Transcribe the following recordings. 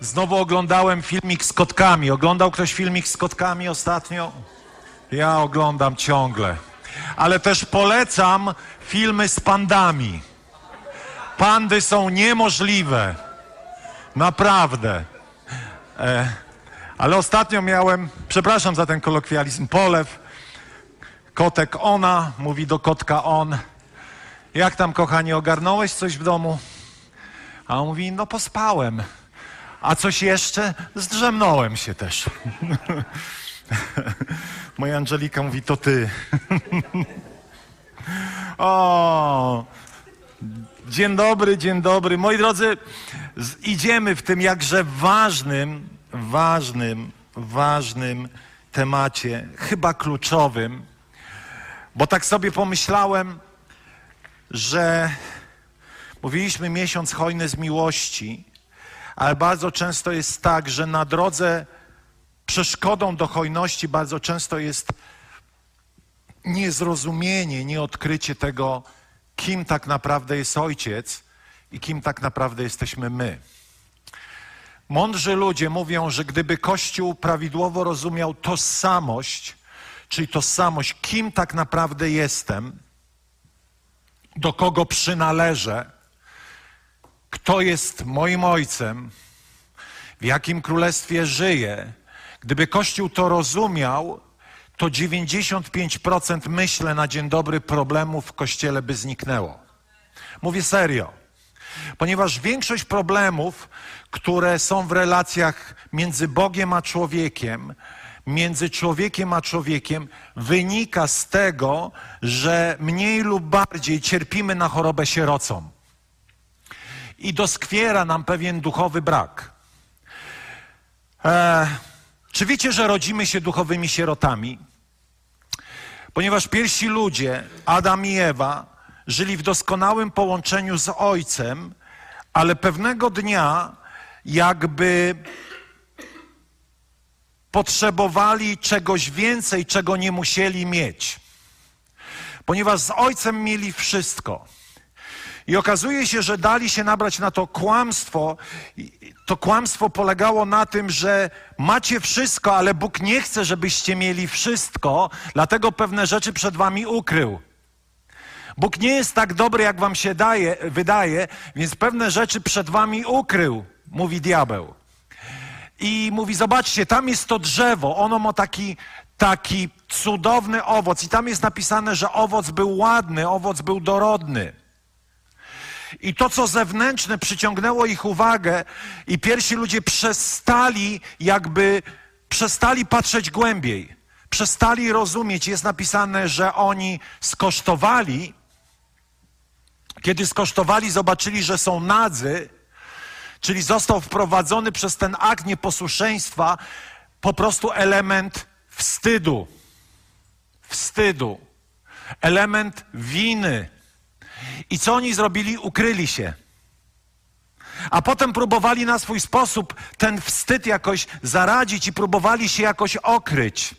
Znowu oglądałem filmik z kotkami. Oglądał ktoś filmik z kotkami ostatnio? Ja oglądam ciągle. Ale też polecam filmy z pandami. Pandy są niemożliwe. Naprawdę. E, ale ostatnio miałem, przepraszam za ten kolokwializm, polew. Kotek ona, mówi do kotka on. Jak tam, kochanie, ogarnąłeś coś w domu? A on mówi, no pospałem. A coś jeszcze? Zdrzemnąłem się też. Moja Angelika mówi, to ty. o, dzień dobry, dzień dobry. Moi drodzy, idziemy w tym jakże ważnym, ważnym, ważnym temacie, chyba kluczowym, bo tak sobie pomyślałem, że mówiliśmy miesiąc hojny z miłości, ale bardzo często jest tak, że na drodze przeszkodą do hojności bardzo często jest niezrozumienie, nieodkrycie tego, kim tak naprawdę jest Ojciec i kim tak naprawdę jesteśmy my. Mądrzy ludzie mówią, że gdyby Kościół prawidłowo rozumiał tożsamość, czyli tożsamość, kim tak naprawdę jestem, do kogo przynależę, kto jest moim ojcem, w jakim królestwie żyję, gdyby Kościół to rozumiał, to 95% myślę na dzień dobry problemów w Kościele by zniknęło. Mówię serio. Ponieważ większość problemów, które są w relacjach między Bogiem a człowiekiem, między człowiekiem a człowiekiem, wynika z tego, że mniej lub bardziej cierpimy na chorobę sierocą i doskwiera nam pewien duchowy brak. E, czy wiecie, że rodzimy się duchowymi sierotami? Ponieważ pierwsi ludzie, Adam i Ewa, żyli w doskonałym połączeniu z Ojcem, ale pewnego dnia jakby potrzebowali czegoś więcej, czego nie musieli mieć. Ponieważ z Ojcem mieli wszystko. I okazuje się, że dali się nabrać na to kłamstwo. To kłamstwo polegało na tym, że macie wszystko, ale Bóg nie chce, żebyście mieli wszystko, dlatego pewne rzeczy przed wami ukrył. Bóg nie jest tak dobry, jak wam się daje, wydaje, więc pewne rzeczy przed wami ukrył, mówi diabeł. I mówi, zobaczcie, tam jest to drzewo, ono ma taki, taki cudowny owoc i tam jest napisane, że owoc był ładny, owoc był dorodny. I to, co zewnętrzne, przyciągnęło ich uwagę, i pierwsi ludzie przestali, jakby przestali patrzeć głębiej, przestali rozumieć. Jest napisane, że oni skosztowali. Kiedy skosztowali, zobaczyli, że są nadzy, czyli został wprowadzony przez ten akt nieposłuszeństwa po prostu element wstydu. Wstydu. Element winy i co oni zrobili? Ukryli się. A potem próbowali na swój sposób ten wstyd jakoś zaradzić i próbowali się jakoś okryć.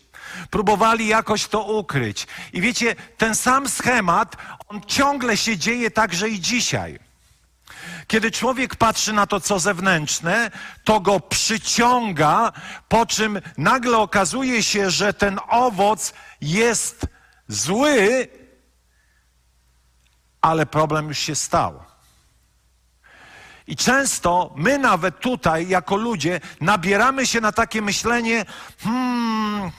Próbowali jakoś to ukryć. I wiecie, ten sam schemat, on ciągle się dzieje także i dzisiaj. Kiedy człowiek patrzy na to, co zewnętrzne, to go przyciąga, po czym nagle okazuje się, że ten owoc jest zły ale problem już się stał. I często my nawet tutaj, jako ludzie, nabieramy się na takie myślenie, hmm,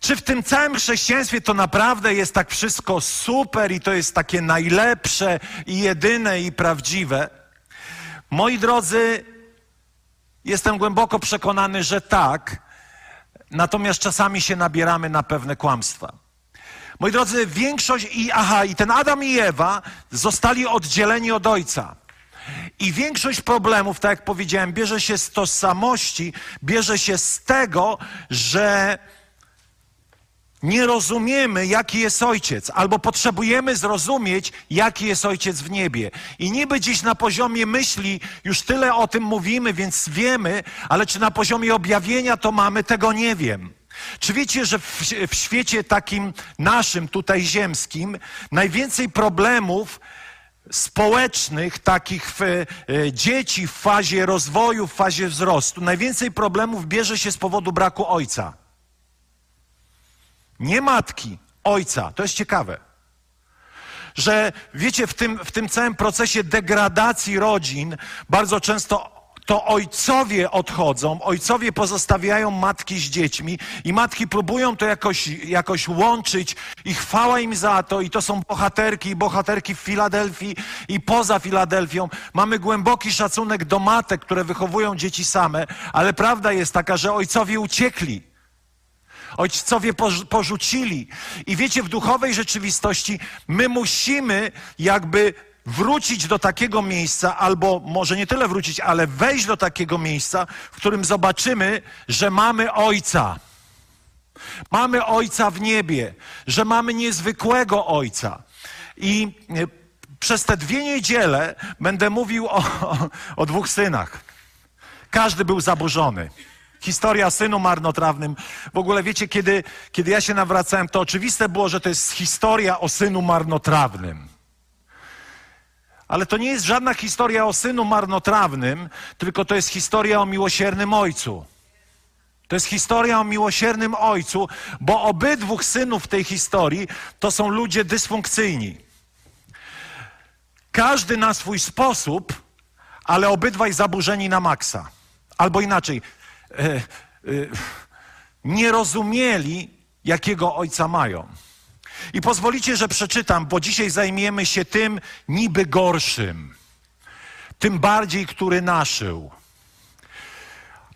czy w tym całym chrześcijaństwie to naprawdę jest tak wszystko super i to jest takie najlepsze i jedyne i prawdziwe? Moi drodzy, jestem głęboko przekonany, że tak, natomiast czasami się nabieramy na pewne kłamstwa. Moi drodzy, większość i aha, i ten Adam i Ewa zostali oddzieleni od Ojca. I większość problemów, tak jak powiedziałem, bierze się z tożsamości, bierze się z tego, że nie rozumiemy, jaki jest ojciec, albo potrzebujemy zrozumieć, jaki jest ojciec w niebie. I niby dziś na poziomie myśli już tyle o tym mówimy, więc wiemy, ale czy na poziomie objawienia to mamy, tego nie wiem. Czy wiecie, że w, w świecie takim naszym, tutaj ziemskim, najwięcej problemów społecznych, takich w, e, dzieci w fazie rozwoju, w fazie wzrostu, najwięcej problemów bierze się z powodu braku ojca. Nie matki, ojca. To jest ciekawe. Że wiecie, w tym, w tym całym procesie degradacji rodzin bardzo często to ojcowie odchodzą, ojcowie pozostawiają matki z dziećmi i matki próbują to jakoś, jakoś łączyć i chwała im za to i to są bohaterki i bohaterki w Filadelfii i poza Filadelfią. Mamy głęboki szacunek do matek, które wychowują dzieci same, ale prawda jest taka, że ojcowie uciekli. Ojcowie porzucili. I wiecie, w duchowej rzeczywistości my musimy jakby wrócić do takiego miejsca, albo może nie tyle wrócić, ale wejść do takiego miejsca, w którym zobaczymy, że mamy Ojca. Mamy Ojca w niebie, że mamy niezwykłego Ojca. I e, przez te dwie niedziele będę mówił o, o, dwóch synach. Każdy był zaburzony. Historia synu marnotrawnym. W ogóle wiecie, kiedy, kiedy ja się nawracałem, to oczywiste było, że to jest historia o synu marnotrawnym. Ale to nie jest żadna historia o synu marnotrawnym, tylko to jest historia o miłosiernym ojcu. To jest historia o miłosiernym ojcu, bo obydwóch synów tej historii to są ludzie dysfunkcyjni. Każdy na swój sposób, ale obydwaj zaburzeni na maksa. Albo inaczej, e, e, nie rozumieli, jakiego ojca mają. I pozwolicie, że przeczytam, bo dzisiaj zajmiemy się tym niby gorszym, tym bardziej, który naszył.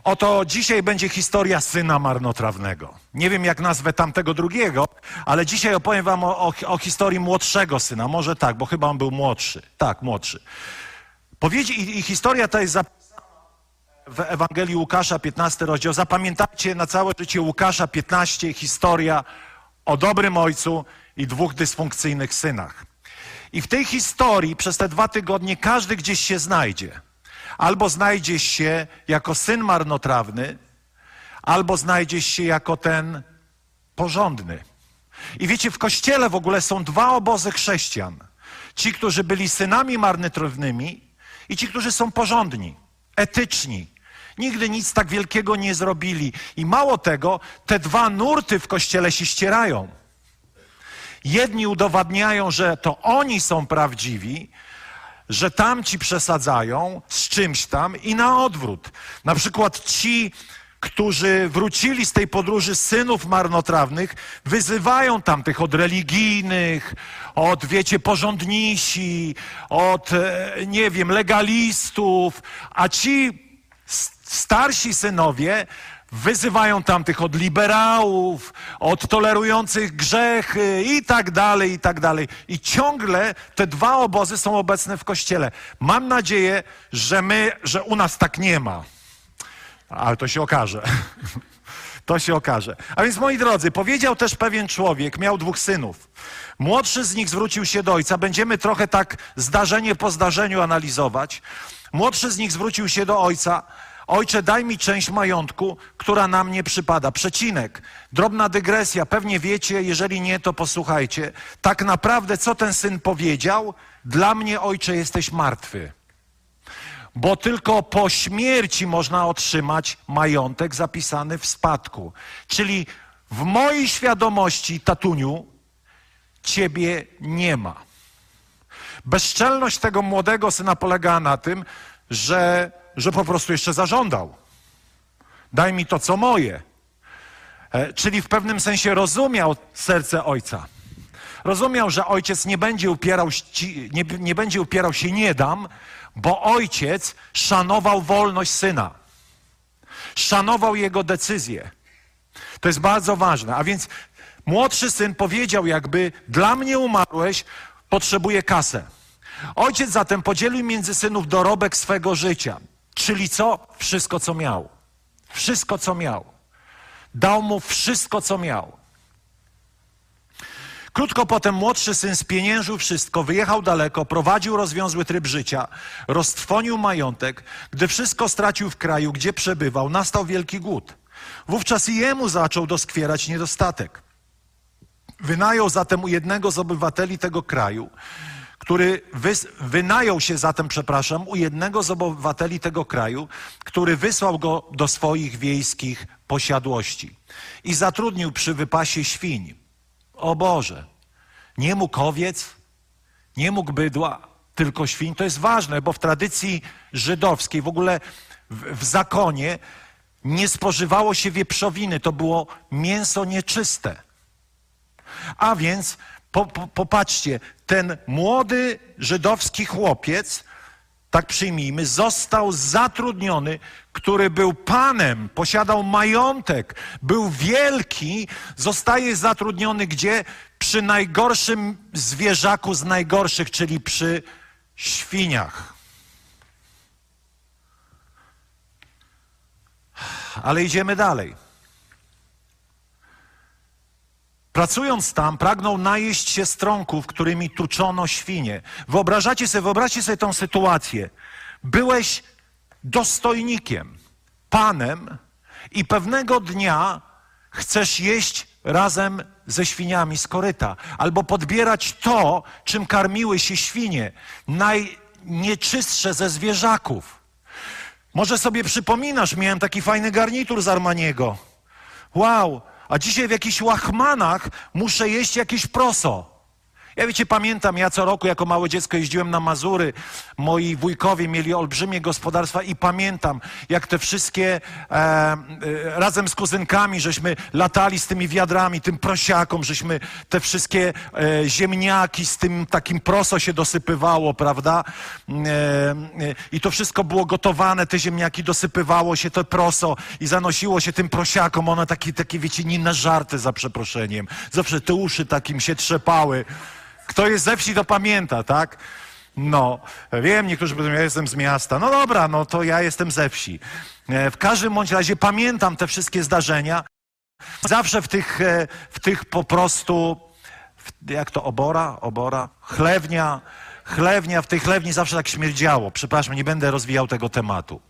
Oto dzisiaj będzie historia syna marnotrawnego. Nie wiem, jak nazwę tamtego drugiego, ale dzisiaj opowiem wam o, o, o historii młodszego syna. Może tak, bo chyba on był młodszy. Tak, młodszy. Powiedzi, i, i historia ta jest zapisana w Ewangelii Łukasza, 15 rozdział. Zapamiętajcie na całe życie Łukasza 15, historia o dobrym ojcu i dwóch dysfunkcyjnych synach. I w tej historii przez te dwa tygodnie każdy gdzieś się znajdzie. Albo znajdziesz się jako syn marnotrawny, albo znajdziesz się jako ten porządny. I wiecie, w kościele w ogóle są dwa obozy chrześcijan. Ci, którzy byli synami marnotrawnymi i ci, którzy są porządni, etyczni. Nigdy nic tak wielkiego nie zrobili. I mało tego, te dwa nurty w kościele się ścierają. Jedni udowadniają, że to oni są prawdziwi, że tamci przesadzają z czymś tam i na odwrót. Na przykład ci, którzy wrócili z tej podróży synów marnotrawnych, wyzywają tamtych od religijnych, od, wiecie, porządnisi, od, e, nie wiem, legalistów, a ci starsi synowie Wyzywają tamtych od liberałów, od tolerujących grzechy i tak dalej, i tak dalej. I ciągle te dwa obozy są obecne w kościele. Mam nadzieję, że my, że u nas tak nie ma. Ale to się okaże. To się okaże. A więc, moi drodzy, powiedział też pewien człowiek, miał dwóch synów. Młodszy z nich zwrócił się do ojca. Będziemy trochę tak zdarzenie po zdarzeniu analizować. Młodszy z nich zwrócił się do ojca Ojcze, daj mi część majątku, która nam nie przypada. Przecinek. Drobna dygresja. Pewnie wiecie, jeżeli nie, to posłuchajcie. Tak naprawdę, co ten syn powiedział? Dla mnie, ojcze, jesteś martwy. Bo tylko po śmierci można otrzymać majątek zapisany w spadku. Czyli w mojej świadomości, tatuniu, ciebie nie ma. Bezczelność tego młodego syna polegała na tym, że że po prostu jeszcze zażądał. Daj mi to, co moje. E, czyli w pewnym sensie rozumiał serce ojca. Rozumiał, że ojciec nie będzie upierał, nie, nie będzie upierał się nie dam, bo ojciec szanował wolność syna. Szanował jego decyzję. To jest bardzo ważne. A więc młodszy syn powiedział jakby, dla mnie umarłeś, potrzebuję kasę. Ojciec zatem podzielił między synów dorobek swego życia. Czyli co? Wszystko, co miał. Wszystko, co miał. Dał mu wszystko, co miał. Krótko potem młodszy syn spieniężył wszystko, wyjechał daleko, prowadził rozwiązły tryb życia, roztrwonił majątek. Gdy wszystko stracił w kraju, gdzie przebywał, nastał wielki głód. Wówczas i jemu zaczął doskwierać niedostatek. Wynajął zatem u jednego z obywateli tego kraju, który wynajął się zatem, przepraszam, u jednego z obywateli tego kraju, który wysłał go do swoich wiejskich posiadłości i zatrudnił przy wypasie świń. O Boże, nie mógł owiec, nie mógł bydła, tylko świń. To jest ważne, bo w tradycji żydowskiej, w ogóle w, w zakonie, nie spożywało się wieprzowiny, to było mięso nieczyste. A więc po, po, popatrzcie, ten młody żydowski chłopiec, tak przyjmijmy, został zatrudniony, który był panem, posiadał majątek, był wielki, zostaje zatrudniony gdzie? Przy najgorszym zwierzaku z najgorszych, czyli przy świniach. Ale idziemy dalej. Pracując tam, pragnął najeść się strąków, którymi tuczono świnie. Wyobrażacie sobie, wyobraźcie sobie tą sytuację. Byłeś dostojnikiem, panem i pewnego dnia chcesz jeść razem ze świniami z koryta, albo podbierać to, czym karmiły się świnie, najnieczystsze ze zwierzaków. Może sobie przypominasz, miałem taki fajny garnitur z Armaniego. Wow, a dzisiaj w jakichś łachmanach muszę jeść jakieś proso. Ja wiecie, pamiętam, ja co roku jako małe dziecko jeździłem na Mazury. Moi wujkowie mieli olbrzymie gospodarstwa i pamiętam, jak te wszystkie e, e, razem z kuzynkami, żeśmy latali z tymi wiadrami, tym prosiakom, żeśmy te wszystkie e, ziemniaki z tym takim proso się dosypywało, prawda? E, e, I to wszystko było gotowane, te ziemniaki dosypywało się to proso i zanosiło się tym prosiakom. One takie, takie wiecie, nie na żarty za przeproszeniem. Zawsze te uszy takim się trzepały. Kto jest ze wsi, to pamięta, tak? No, wiem, niektórzy powiedzą, ja jestem z miasta. No dobra, no to ja jestem ze wsi. E, w każdym bądź razie pamiętam te wszystkie zdarzenia. Zawsze w tych, e, w tych po prostu, jak to, obora, obora, chlewnia, chlewnia, w tej chlewni zawsze tak śmierdziało. Przepraszam, nie będę rozwijał tego tematu.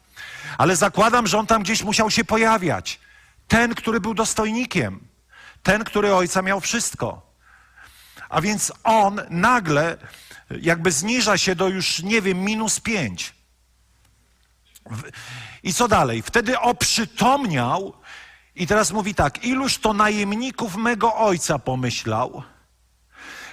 Ale zakładam, że on tam gdzieś musiał się pojawiać. Ten, który był dostojnikiem. Ten, który ojca miał wszystko. A więc on nagle jakby zniża się do już, nie wiem, minus pięć. I co dalej? Wtedy oprzytomniał i teraz mówi tak, iluż to najemników mego ojca pomyślał,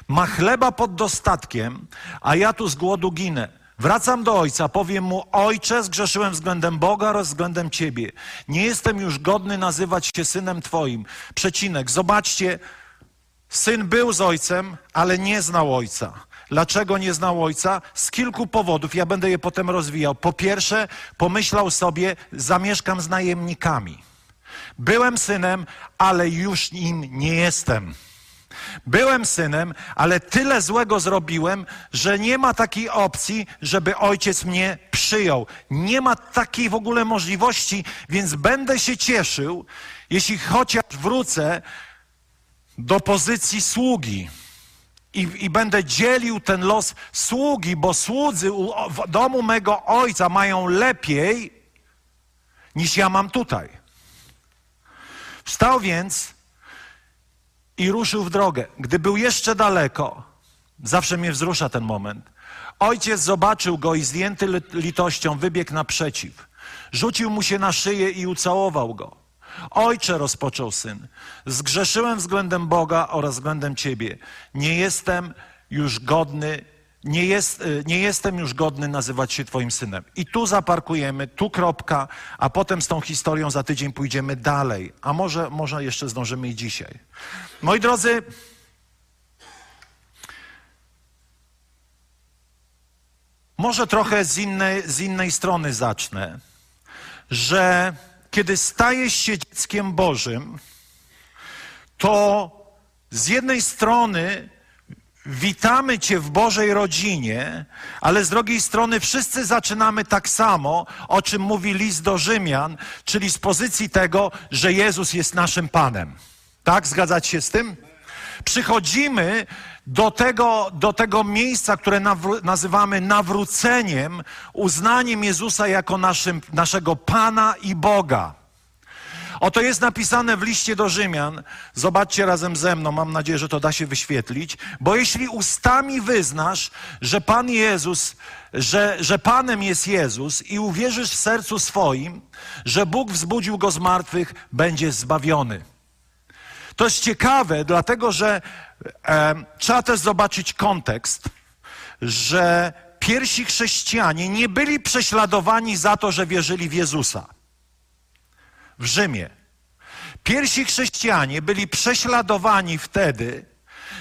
ma chleba pod dostatkiem, a ja tu z głodu ginę. Wracam do ojca, powiem mu: Ojcze, zgrzeszyłem względem Boga oraz względem ciebie. Nie jestem już godny nazywać się synem twoim. Przecinek. Zobaczcie, Syn był z ojcem, ale nie znał ojca. Dlaczego nie znał ojca? Z kilku powodów, ja będę je potem rozwijał. Po pierwsze, pomyślał sobie, zamieszkam z najemnikami. Byłem synem, ale już nim nie jestem. Byłem synem, ale tyle złego zrobiłem, że nie ma takiej opcji, żeby ojciec mnie przyjął. Nie ma takiej w ogóle możliwości, więc będę się cieszył, jeśli chociaż wrócę do pozycji sługi. I, I, będę dzielił ten los sługi, bo słudzy u, w domu mego ojca mają lepiej niż ja mam tutaj. Wstał więc i ruszył w drogę. Gdy był jeszcze daleko, zawsze mnie wzrusza ten moment. Ojciec zobaczył go i zdjęty litością wybiegł naprzeciw. Rzucił mu się na szyję i ucałował go. Ojcze, rozpoczął syn, zgrzeszyłem względem Boga oraz względem Ciebie. Nie jestem już godny, nie, jest, y, nie jestem już godny nazywać się Twoim synem. I tu zaparkujemy, tu kropka, a potem z tą historią za tydzień pójdziemy dalej. A może, może jeszcze zdążymy i dzisiaj. Moi drodzy, może trochę z innej, z innej strony zacznę, że kiedy stajesz się dzieckiem Bożym, to z jednej strony witamy Cię w Bożej rodzinie, ale z drugiej strony wszyscy zaczynamy tak samo, o czym mówi list do Rzymian, czyli z pozycji tego, że Jezus jest naszym Panem. Tak? Zgadzać się z tym? Przychodzimy do tego, do tego miejsca, które nazywamy nawróceniem, uznaniem Jezusa jako naszym, naszego Pana i Boga. Oto jest napisane w liście do Rzymian. Zobaczcie razem ze mną, mam nadzieję, że to da się wyświetlić. Bo jeśli ustami wyznasz, że Pan Jezus, że, że Panem jest Jezus i uwierzysz w sercu swoim, że Bóg wzbudził go z martwych, będziesz zbawiony. To jest ciekawe, dlatego że trzeba też zobaczyć kontekst, że pierwsi chrześcijanie nie byli prześladowani za to, że wierzyli w Jezusa w Rzymie. Pierwsi chrześcijanie byli prześladowani wtedy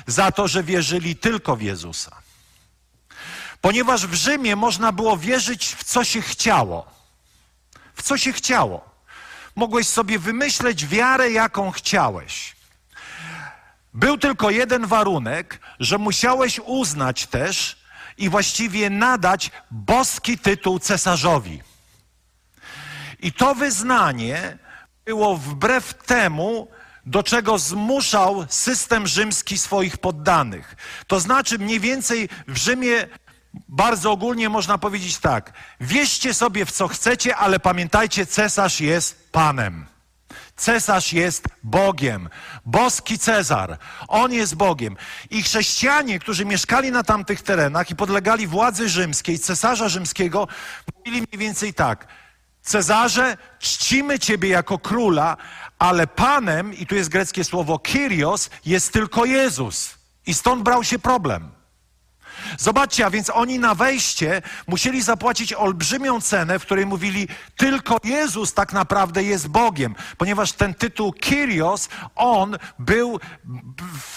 za to, że wierzyli tylko w Jezusa. Ponieważ w Rzymie można było wierzyć w co się chciało. W co się chciało. Mogłeś sobie wymyśleć wiarę, jaką chciałeś. Był tylko jeden warunek, że musiałeś uznać też i właściwie nadać boski tytuł cesarzowi. I to wyznanie było wbrew temu, do czego zmuszał system rzymski swoich poddanych. To znaczy, mniej więcej w Rzymie bardzo ogólnie można powiedzieć tak: wierzcie sobie w co chcecie, ale pamiętajcie, cesarz jest panem. Cesarz jest Bogiem. Boski Cezar. On jest Bogiem. I chrześcijanie, którzy mieszkali na tamtych terenach i podlegali władzy rzymskiej, cesarza rzymskiego, mówili mniej więcej tak. Cezarze, czcimy Ciebie jako króla, ale Panem, i tu jest greckie słowo Kyrios, jest tylko Jezus. I stąd brał się problem. Zobaczcie, a więc oni na wejście musieli zapłacić olbrzymią cenę, w której mówili, tylko Jezus tak naprawdę jest Bogiem, ponieważ ten tytuł Kyrios, on był,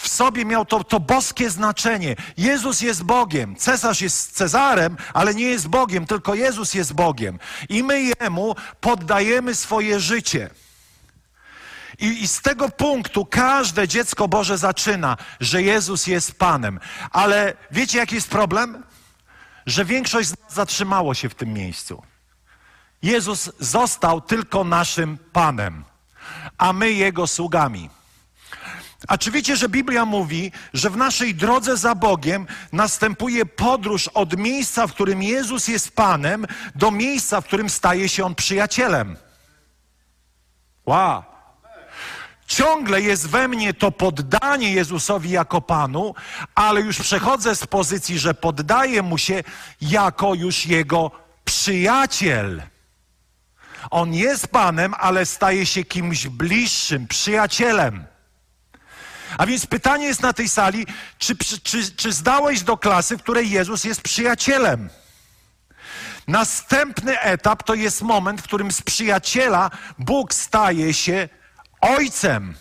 w sobie miał to, to boskie znaczenie. Jezus jest Bogiem, cesarz jest Cezarem, ale nie jest Bogiem, tylko Jezus jest Bogiem. I my Jemu poddajemy swoje życie. I, I, z tego punktu każde dziecko Boże zaczyna, że Jezus jest Panem. Ale wiecie, jaki jest problem? Że większość z nas zatrzymało się w tym miejscu. Jezus został tylko naszym Panem, a my Jego sługami. A czy wiecie, że Biblia mówi, że w naszej drodze za Bogiem następuje podróż od miejsca, w którym Jezus jest Panem, do miejsca, w którym staje się On przyjacielem? Wow! Ciągle jest we mnie to poddanie Jezusowi jako Panu, ale już przechodzę z pozycji, że poddaję Mu się jako już Jego przyjaciel. On jest Panem, ale staje się kimś bliższym, przyjacielem. A więc pytanie jest na tej sali, czy, czy, czy zdałeś do klasy, w której Jezus jest przyjacielem? Następny etap to jest moment, w którym z przyjaciela Bóg staje się ojcem.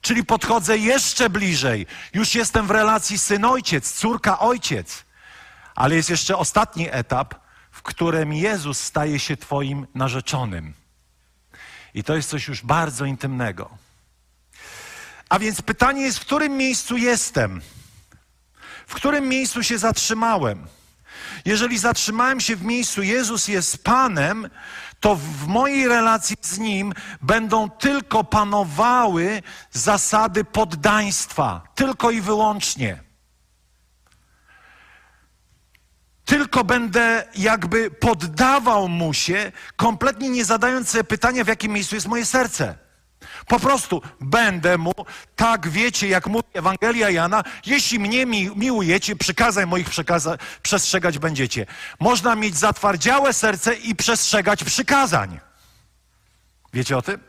Czyli podchodzę jeszcze bliżej. Już jestem w relacji syn-ojciec, córka-ojciec. Ale jest jeszcze ostatni etap, w którym Jezus staje się Twoim narzeczonym. I to jest coś już bardzo intymnego. A więc pytanie jest, w którym miejscu jestem? W którym miejscu się zatrzymałem? Jeżeli zatrzymałem się w miejscu Jezus jest Panem, to w mojej relacji z Nim będą tylko panowały zasady poddaństwa, tylko i wyłącznie. Tylko będę jakby poddawał Mu się, kompletnie nie zadając sobie pytania, w jakim miejscu jest moje serce. Po prostu będę mu, tak wiecie, jak mówi Ewangelia Jana, jeśli mnie mi, miłujecie, przykazań moich przekaza, przestrzegać będziecie. Można mieć zatwardziałe serce i przestrzegać przykazań. Wiecie o tym?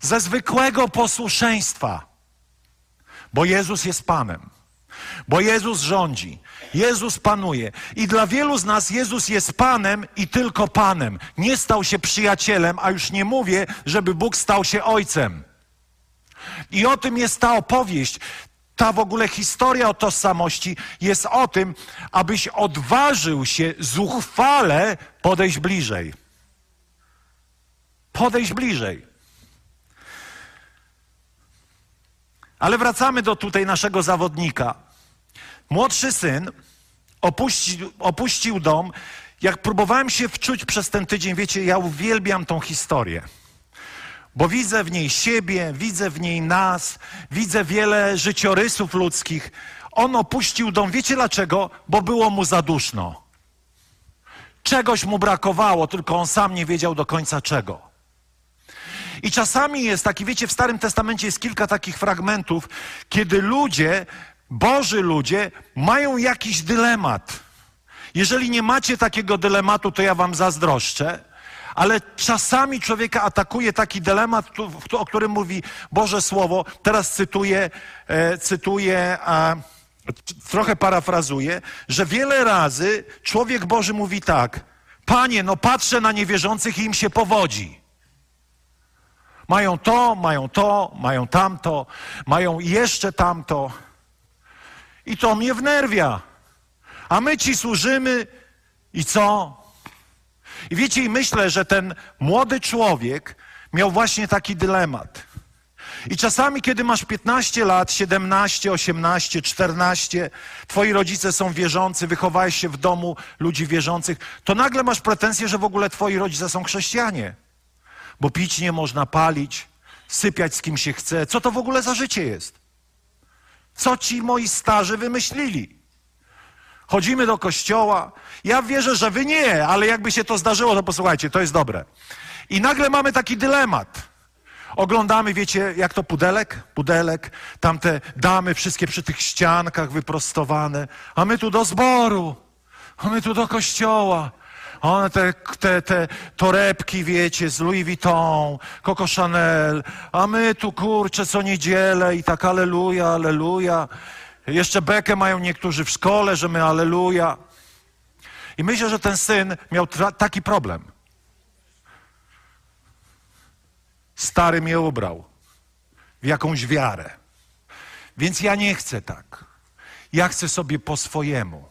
Ze zwykłego posłuszeństwa, bo Jezus jest Panem, bo Jezus rządzi, Jezus panuje. I dla wielu z nas Jezus jest Panem i tylko Panem. Nie stał się przyjacielem, a już nie mówię, żeby Bóg stał się Ojcem. I o tym jest ta opowieść. Ta w ogóle historia o tożsamości jest o tym, abyś odważył się zuchwale podejść bliżej. Podejść bliżej. Ale wracamy do tutaj naszego zawodnika. Młodszy syn opuścił, opuścił dom. Jak próbowałem się wczuć przez ten tydzień, wiecie, ja uwielbiam tą historię. Bo widzę w niej siebie, widzę w niej nas, widzę wiele życiorysów ludzkich. On opuścił dom, wiecie dlaczego? Bo było mu za duszno. Czegoś mu brakowało, tylko on sam nie wiedział do końca czego. I czasami jest taki, wiecie, w Starym Testamencie jest kilka takich fragmentów, kiedy ludzie, Boży ludzie, mają jakiś dylemat. Jeżeli nie macie takiego dylematu, to ja wam zazdroszczę, ale czasami człowieka atakuje taki dylemat, o którym mówi Boże Słowo. Teraz cytuję, e, cytuję, a, trochę parafrazuję, że wiele razy człowiek Boży mówi tak: Panie, no patrzę na niewierzących i im się powodzi. Mają to, mają to, mają tamto, mają jeszcze tamto. I to mnie wnerwia. A my ci służymy i co? I wiecie, i myślę, że ten młody człowiek miał właśnie taki dylemat. I czasami, kiedy masz 15 lat, 17, 18, 14, twoi rodzice są wierzący, wychowałeś się w domu ludzi wierzących, to nagle masz pretensje, że w ogóle twoi rodzice są chrześcijanie. Bo pić nie można, palić, sypiać z kim się chce. Co to w ogóle za życie jest? Co ci moi starzy wymyślili? Chodzimy do kościoła. Ja wierzę, że wy nie, ale jakby się to zdarzyło, to posłuchajcie, to jest dobre. I nagle mamy taki dylemat. Oglądamy, wiecie, jak to pudelek? Pudelek, tamte damy wszystkie przy tych ściankach wyprostowane, a my tu do zboru, a my tu do kościoła. One te, te, te torebki, wiecie, z Louis Vuitton, Coco Chanel, a my tu, kurczę, co niedzielę i tak aleluja, aleluja. Jeszcze bekę mają niektórzy w szkole, że my aleluja. I myślę, że ten syn miał taki problem. Stary mnie ubrał w jakąś wiarę. Więc ja nie chcę tak. Ja chcę sobie po swojemu.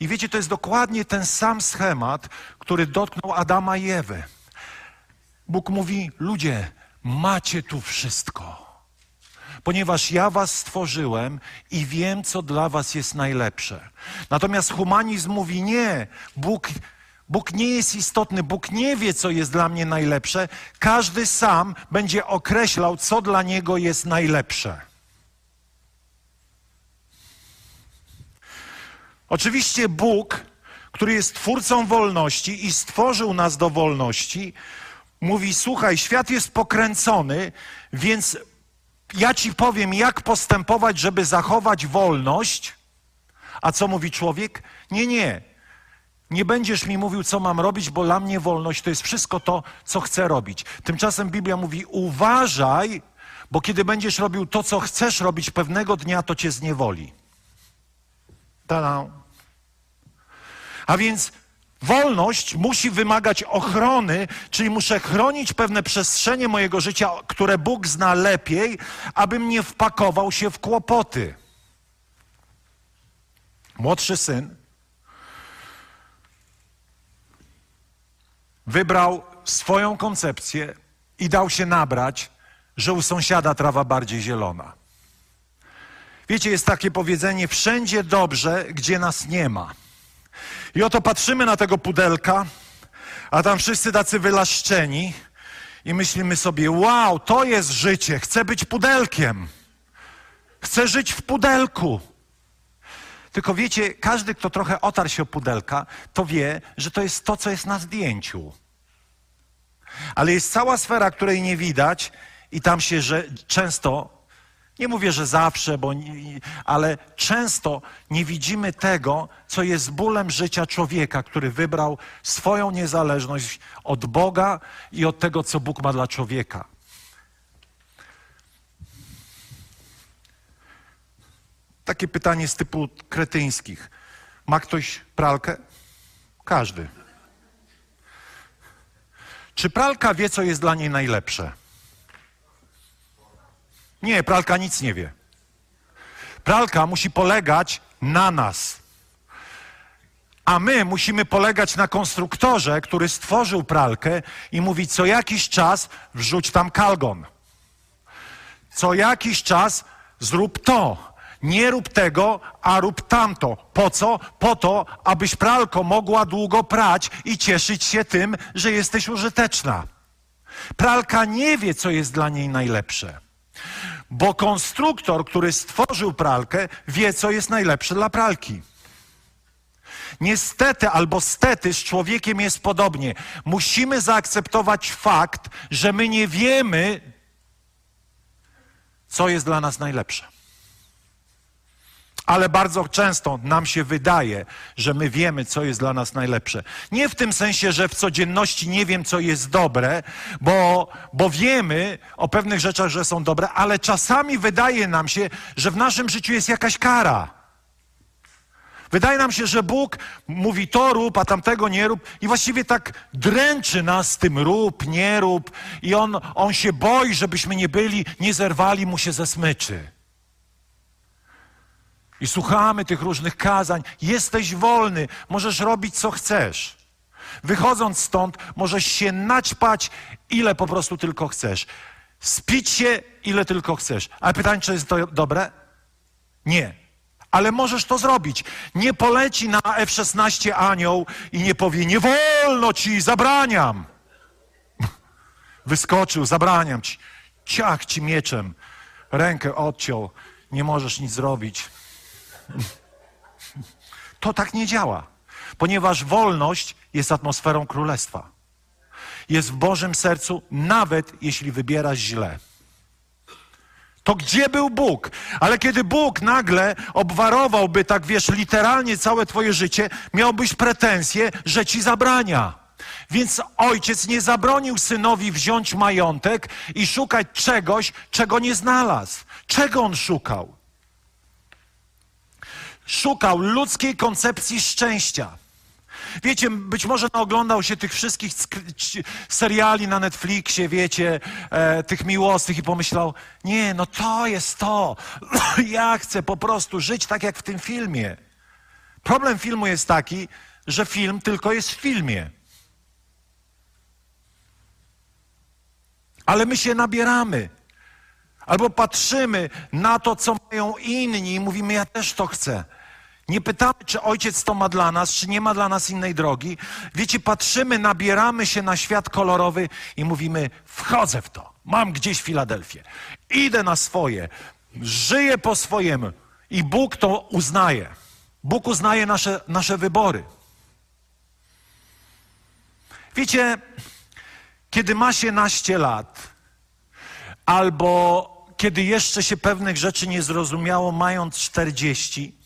I wiecie, to jest dokładnie ten sam schemat, który dotknął Adama i Ewy. Bóg mówi: Ludzie, macie tu wszystko, ponieważ ja was stworzyłem i wiem, co dla was jest najlepsze. Natomiast humanizm mówi: Nie, Bóg. Bóg nie jest istotny, Bóg nie wie, co jest dla mnie najlepsze. Każdy sam będzie określał, co dla niego jest najlepsze. Oczywiście Bóg, który jest twórcą wolności i stworzył nas do wolności, mówi: Słuchaj, świat jest pokręcony, więc ja ci powiem, jak postępować, żeby zachować wolność. A co mówi człowiek? Nie, nie. Nie będziesz mi mówił, co mam robić, bo dla mnie wolność to jest wszystko to, co chcę robić. Tymczasem Biblia mówi: uważaj, bo kiedy będziesz robił to, co chcesz robić, pewnego dnia to cię zniewoli. Ta-da. A więc wolność musi wymagać ochrony, czyli muszę chronić pewne przestrzenie mojego życia, które Bóg zna lepiej, abym nie wpakował się w kłopoty. Młodszy syn wybrał swoją koncepcję i dał się nabrać, że u sąsiada trawa bardziej zielona. Wiecie, jest takie powiedzenie: wszędzie dobrze, gdzie nas nie ma. I oto patrzymy na tego pudelka, a tam wszyscy tacy wylaszczeni i myślimy sobie, wow, to jest życie, chcę być pudelkiem. Chcę żyć w pudelku. Tylko wiecie, każdy, kto trochę otarł się o pudelka, to wie, że to jest to, co jest na zdjęciu. Ale jest cała sfera, której nie widać i tam się że często nie mówię, że zawsze, bo, ale często nie widzimy tego, co jest bólem życia człowieka, który wybrał swoją niezależność od Boga i od tego, co Bóg ma dla człowieka. Takie pytanie z typu kretyńskich. Ma ktoś pralkę? Każdy. Czy pralka wie, co jest dla niej najlepsze? Nie, pralka nic nie wie. Pralka musi polegać na nas. A my musimy polegać na konstruktorze, który stworzył pralkę i mówi co jakiś czas wrzuć tam kalgon. Co jakiś czas zrób to. Nie rób tego, a rób tamto. Po co? Po to, abyś pralko mogła długo prać i cieszyć się tym, że jesteś użyteczna. Pralka nie wie, co jest dla niej najlepsze. Bo konstruktor, który stworzył pralkę, wie, co jest najlepsze dla pralki. Niestety albo stety z człowiekiem jest podobnie. Musimy zaakceptować fakt, że my nie wiemy, co jest dla nas najlepsze. Ale bardzo często nam się wydaje, że my wiemy, co jest dla nas najlepsze. Nie w tym sensie, że w codzienności nie wiem, co jest dobre, bo, bo wiemy o pewnych rzeczach, że są dobre, ale czasami wydaje nam się, że w naszym życiu jest jakaś kara. Wydaje nam się, że Bóg mówi to rób, a tamtego nie rób i właściwie tak dręczy nas tym rób, nie rób i on, on się boi, żebyśmy nie byli, nie zerwali mu się ze smyczy. I słuchamy tych różnych kazań. Jesteś wolny, możesz robić co chcesz. Wychodząc stąd, możesz się naćpać, ile po prostu tylko chcesz. Spić się, ile tylko chcesz. Ale pytanie, czy jest to dobre? Nie. Ale możesz to zrobić. Nie poleci na F-16 anioł i nie powie, nie wolno ci, zabraniam. Wyskoczył, zabraniam ci. Ciach ci mieczem. Rękę odciął. Nie możesz nic zrobić. To tak nie działa, ponieważ wolność jest atmosferą królestwa. Jest w Bożym sercu, nawet jeśli wybierasz źle. To gdzie był Bóg? Ale kiedy Bóg nagle obwarowałby, tak wiesz, literalnie całe Twoje życie, miałbyś pretensje, że ci zabrania. Więc ojciec nie zabronił synowi wziąć majątek i szukać czegoś, czego nie znalazł. Czego on szukał? Szukał ludzkiej koncepcji szczęścia. Wiecie, być może oglądał się tych wszystkich seriali na Netflixie, wiecie, e, tych miłosnych i pomyślał, nie, no to jest to. ja chcę po prostu żyć tak jak w tym filmie. Problem filmu jest taki, że film tylko jest w filmie. Ale my się nabieramy. Albo patrzymy na to, co mają inni i mówimy, ja też to chcę. Nie pytamy, czy ojciec to ma dla nas, czy nie ma dla nas innej drogi. Wiecie, patrzymy, nabieramy się na świat kolorowy i mówimy: wchodzę w to. Mam gdzieś Filadelfię. Idę na swoje. Żyję po swojemu. I Bóg to uznaje. Bóg uznaje nasze, nasze wybory. Wiecie, kiedy ma się naście lat, albo kiedy jeszcze się pewnych rzeczy nie zrozumiało, mając 40,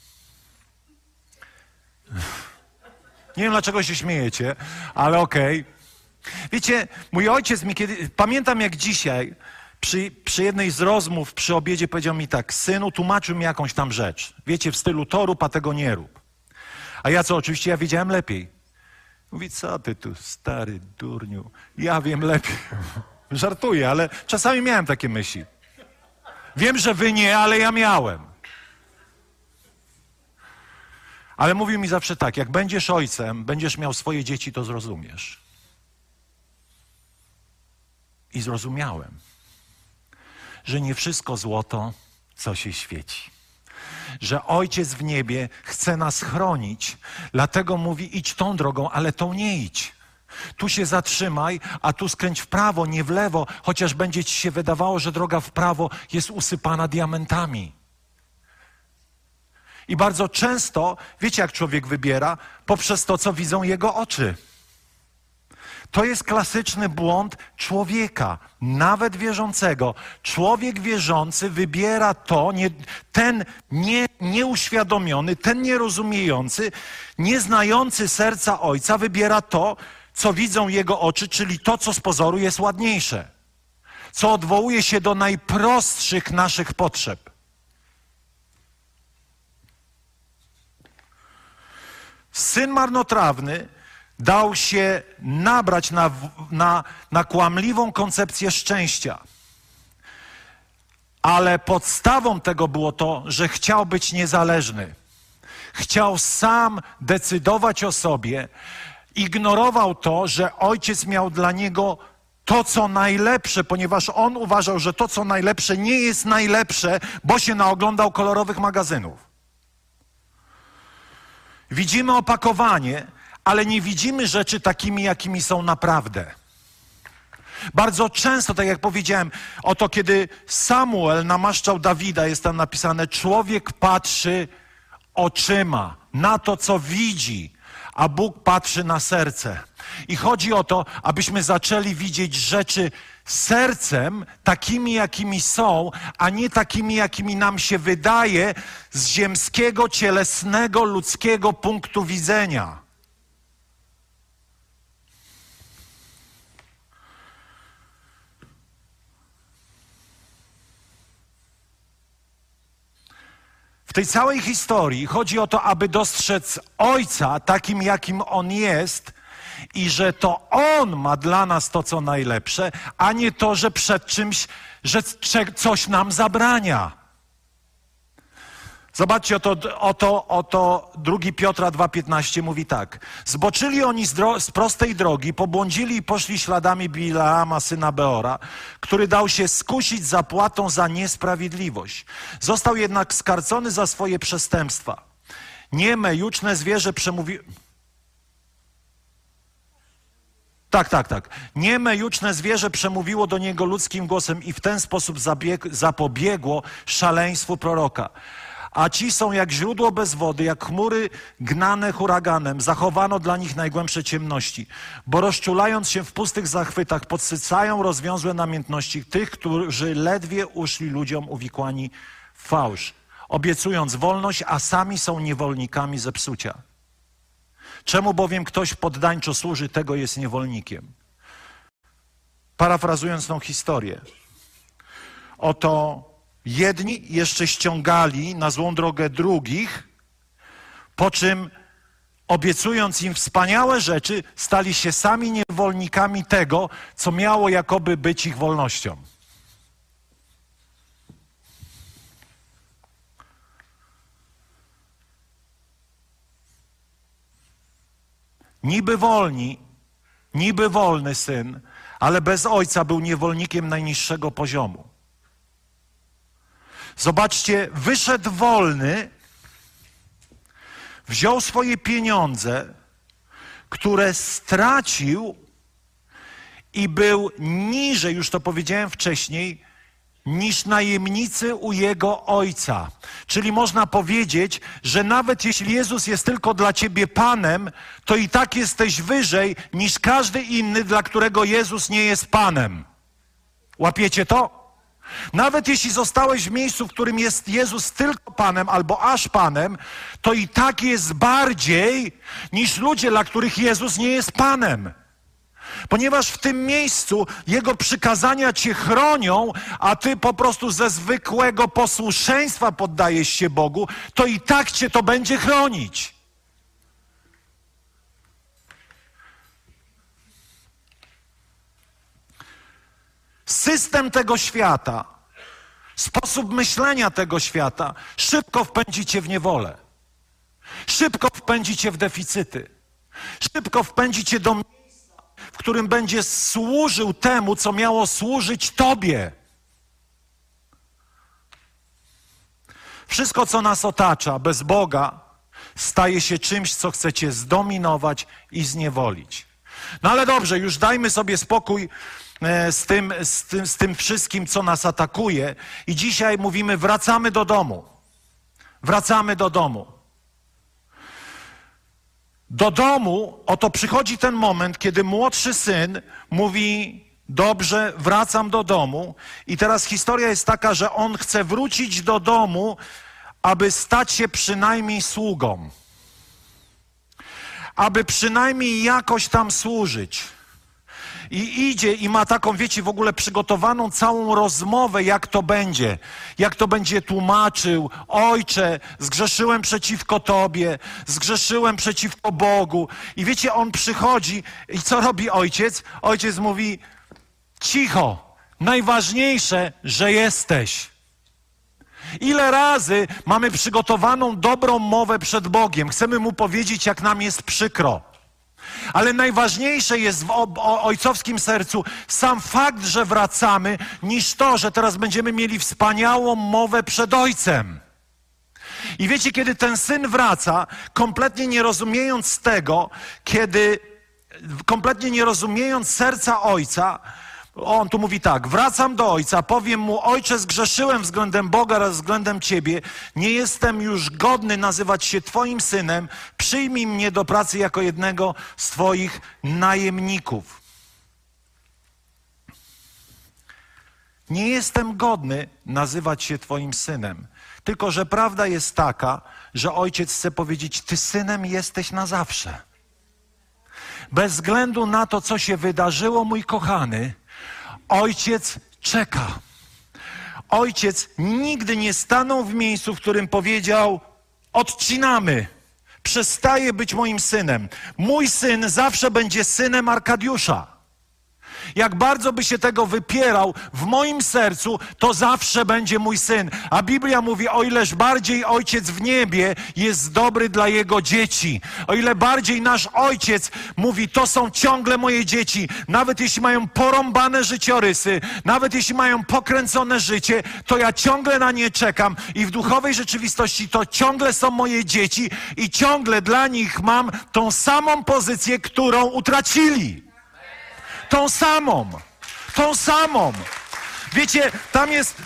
nie wiem, dlaczego się śmiejecie, ale okej. Okay. Wiecie, mój ojciec mi kiedy... Pamiętam jak dzisiaj przy, przy, jednej z rozmów przy obiedzie powiedział mi tak, synu, tłumaczył mi jakąś tam rzecz. Wiecie, w stylu to rób, a tego nie rób. A ja co, oczywiście ja wiedziałem lepiej. Mówi, co ty tu, stary durniu, ja wiem lepiej. Żartuję, ale czasami miałem takie myśli. Wiem, że wy nie, ale ja miałem. Ale mówił mi zawsze tak: jak będziesz ojcem, będziesz miał swoje dzieci, to zrozumiesz. I zrozumiałem, że nie wszystko złoto, co się świeci. Że ojciec w niebie chce nas chronić, dlatego mówi: idź tą drogą, ale tą nie idź. Tu się zatrzymaj, a tu skręć w prawo, nie w lewo, chociaż będzie ci się wydawało, że droga w prawo jest usypana diamentami. I bardzo często, wiecie jak człowiek wybiera? Poprzez to, co widzą jego oczy. To jest klasyczny błąd człowieka, nawet wierzącego. Człowiek wierzący wybiera to, nie, ten nie, nieuświadomiony, ten nierozumiejący, nieznający serca Ojca, wybiera to, co widzą jego oczy, czyli to, co z pozoru jest ładniejsze, co odwołuje się do najprostszych naszych potrzeb. Syn marnotrawny dał się nabrać na, na, na kłamliwą koncepcję szczęścia. Ale podstawą tego było to, że chciał być niezależny. Chciał sam decydować o sobie. Ignorował to, że ojciec miał dla niego to, co najlepsze, ponieważ on uważał, że to, co najlepsze, nie jest najlepsze, bo się naoglądał kolorowych magazynów. Widzimy opakowanie, ale nie widzimy rzeczy takimi, jakimi są naprawdę. Bardzo często, tak jak powiedziałem, oto kiedy Samuel namaszczał Dawida, jest tam napisane: Człowiek patrzy oczyma na to, co widzi, a Bóg patrzy na serce. I chodzi o to, abyśmy zaczęli widzieć rzeczy sercem, takimi, jakimi są, a nie takimi, jakimi nam się wydaje z ziemskiego, cielesnego, ludzkiego punktu widzenia. W tej całej historii chodzi o to, aby dostrzec Ojca takim, jakim On jest i że to On ma dla nas to, co najlepsze, a nie to, że przed czymś, że coś nam zabrania. Zobaczcie, oto, oto, oto 2 Piotra 2,15 mówi tak. Zboczyli oni z, z, prostej drogi, pobłądzili i poszli śladami Bilaama, syna Beora, który dał się skusić zapłatą za niesprawiedliwość. Został jednak skarcony za swoje przestępstwa. Nieme, juczne zwierzę przemówi... Tak, tak, tak. Nieme, juczne zwierzę przemówiło do niego ludzkim głosem i w ten sposób zabieg, zapobiegło szaleństwu proroka a ci są jak źródło bez wody, jak chmury gnane huraganem. Zachowano dla nich najgłębsze ciemności, bo rozczulając się w pustych zachwytach, podsycają rozwiązłe namiętności tych, którzy ledwie uszli ludziom uwikłani w fałsz, obiecując wolność, a sami są niewolnikami zepsucia. Czemu bowiem ktoś poddańczo służy, tego jest niewolnikiem. Parafrazując tą historię, oto Jedni jeszcze ściągali na złą drogę drugich, po czym obiecując im wspaniałe rzeczy, stali się sami niewolnikami tego, co miało jakoby być ich wolnością. Niby wolni, niby wolny syn, ale bez ojca był niewolnikiem najniższego poziomu. Zobaczcie, wyszedł wolny, wziął swoje pieniądze, które stracił i był niżej, już to powiedziałem wcześniej, niż najemnicy u jego ojca. Czyli można powiedzieć, że nawet jeśli Jezus jest tylko dla ciebie Panem, to i tak jesteś wyżej niż każdy inny, dla którego Jezus nie jest Panem. Łapiecie to? Nawet jeśli zostałeś w miejscu, w którym jest Jezus tylko Panem albo aż Panem, to i tak jest bardziej niż ludzie, dla których Jezus nie jest Panem. Ponieważ w tym miejscu Jego przykazania Cię chronią, a Ty po prostu ze zwykłego posłuszeństwa poddajesz się Bogu, to i tak Cię to będzie chronić. System tego świata, sposób myślenia tego świata szybko wpędzi cię w niewolę. Szybko wpędzi cię w deficyty. Szybko wpędzi cię do w którym będzie służył temu, co miało służyć tobie. Wszystko, co nas otacza bez Boga, staje się czymś, co chcecie zdominować i zniewolić. No ale dobrze, już dajmy sobie spokój E, z tym, z, tym, z tym wszystkim, co nas atakuje. I dzisiaj mówimy: wracamy do domu. Wracamy do domu. Do domu, oto przychodzi ten moment, kiedy młodszy syn mówi: Dobrze, wracam do domu. I teraz historia jest taka, że on chce wrócić do domu, aby stać się przynajmniej sługą. Aby przynajmniej jakoś tam służyć i idzie i ma taką, wiecie, w ogóle przygotowaną całą rozmowę, jak to będzie. Jak to będzie tłumaczył. Ojcze, zgrzeszyłem przeciwko Tobie, zgrzeszyłem przeciwko Bogu. I wiecie, on przychodzi i co robi ojciec? Ojciec mówi, cicho, najważniejsze, że jesteś. Ile razy mamy przygotowaną dobrą mowę przed Bogiem, chcemy mu powiedzieć, jak nam jest przykro. Ale najważniejsze jest w ojcowskim sercu sam fakt, że wracamy, niż to, że teraz będziemy mieli wspaniałą mowę przed ojcem. I wiecie, kiedy ten syn wraca, kompletnie nie rozumiejąc tego, kiedy kompletnie nie rozumiejąc serca ojca, on tu mówi tak: Wracam do ojca, powiem mu: Ojcze, zgrzeszyłem względem Boga oraz względem ciebie. Nie jestem już godny nazywać się Twoim synem. Przyjmij mnie do pracy jako jednego z Twoich najemników. Nie jestem godny nazywać się Twoim synem. Tylko, że prawda jest taka, że ojciec chce powiedzieć: Ty synem jesteś na zawsze. Bez względu na to, co się wydarzyło, mój kochany, ojciec czeka. Ojciec nigdy nie stanął w miejscu, w którym powiedział: Odcinamy, przestaje być moim synem. Mój syn zawsze będzie synem Arkadiusza jak bardzo by się tego wypierał w moim sercu, to zawsze będzie mój syn. A Biblia mówi, o ileż bardziej ojciec w niebie jest dobry dla jego dzieci. O ile bardziej nasz ojciec mówi, to są ciągle moje dzieci. Nawet jeśli mają porąbane życiorysy, nawet jeśli mają pokręcone życie, to ja ciągle na nie czekam i w duchowej rzeczywistości to ciągle są moje dzieci i ciągle dla nich mam tą samą pozycję, którą utracili. Tą samą. Tą samą. Wiecie, tam jest.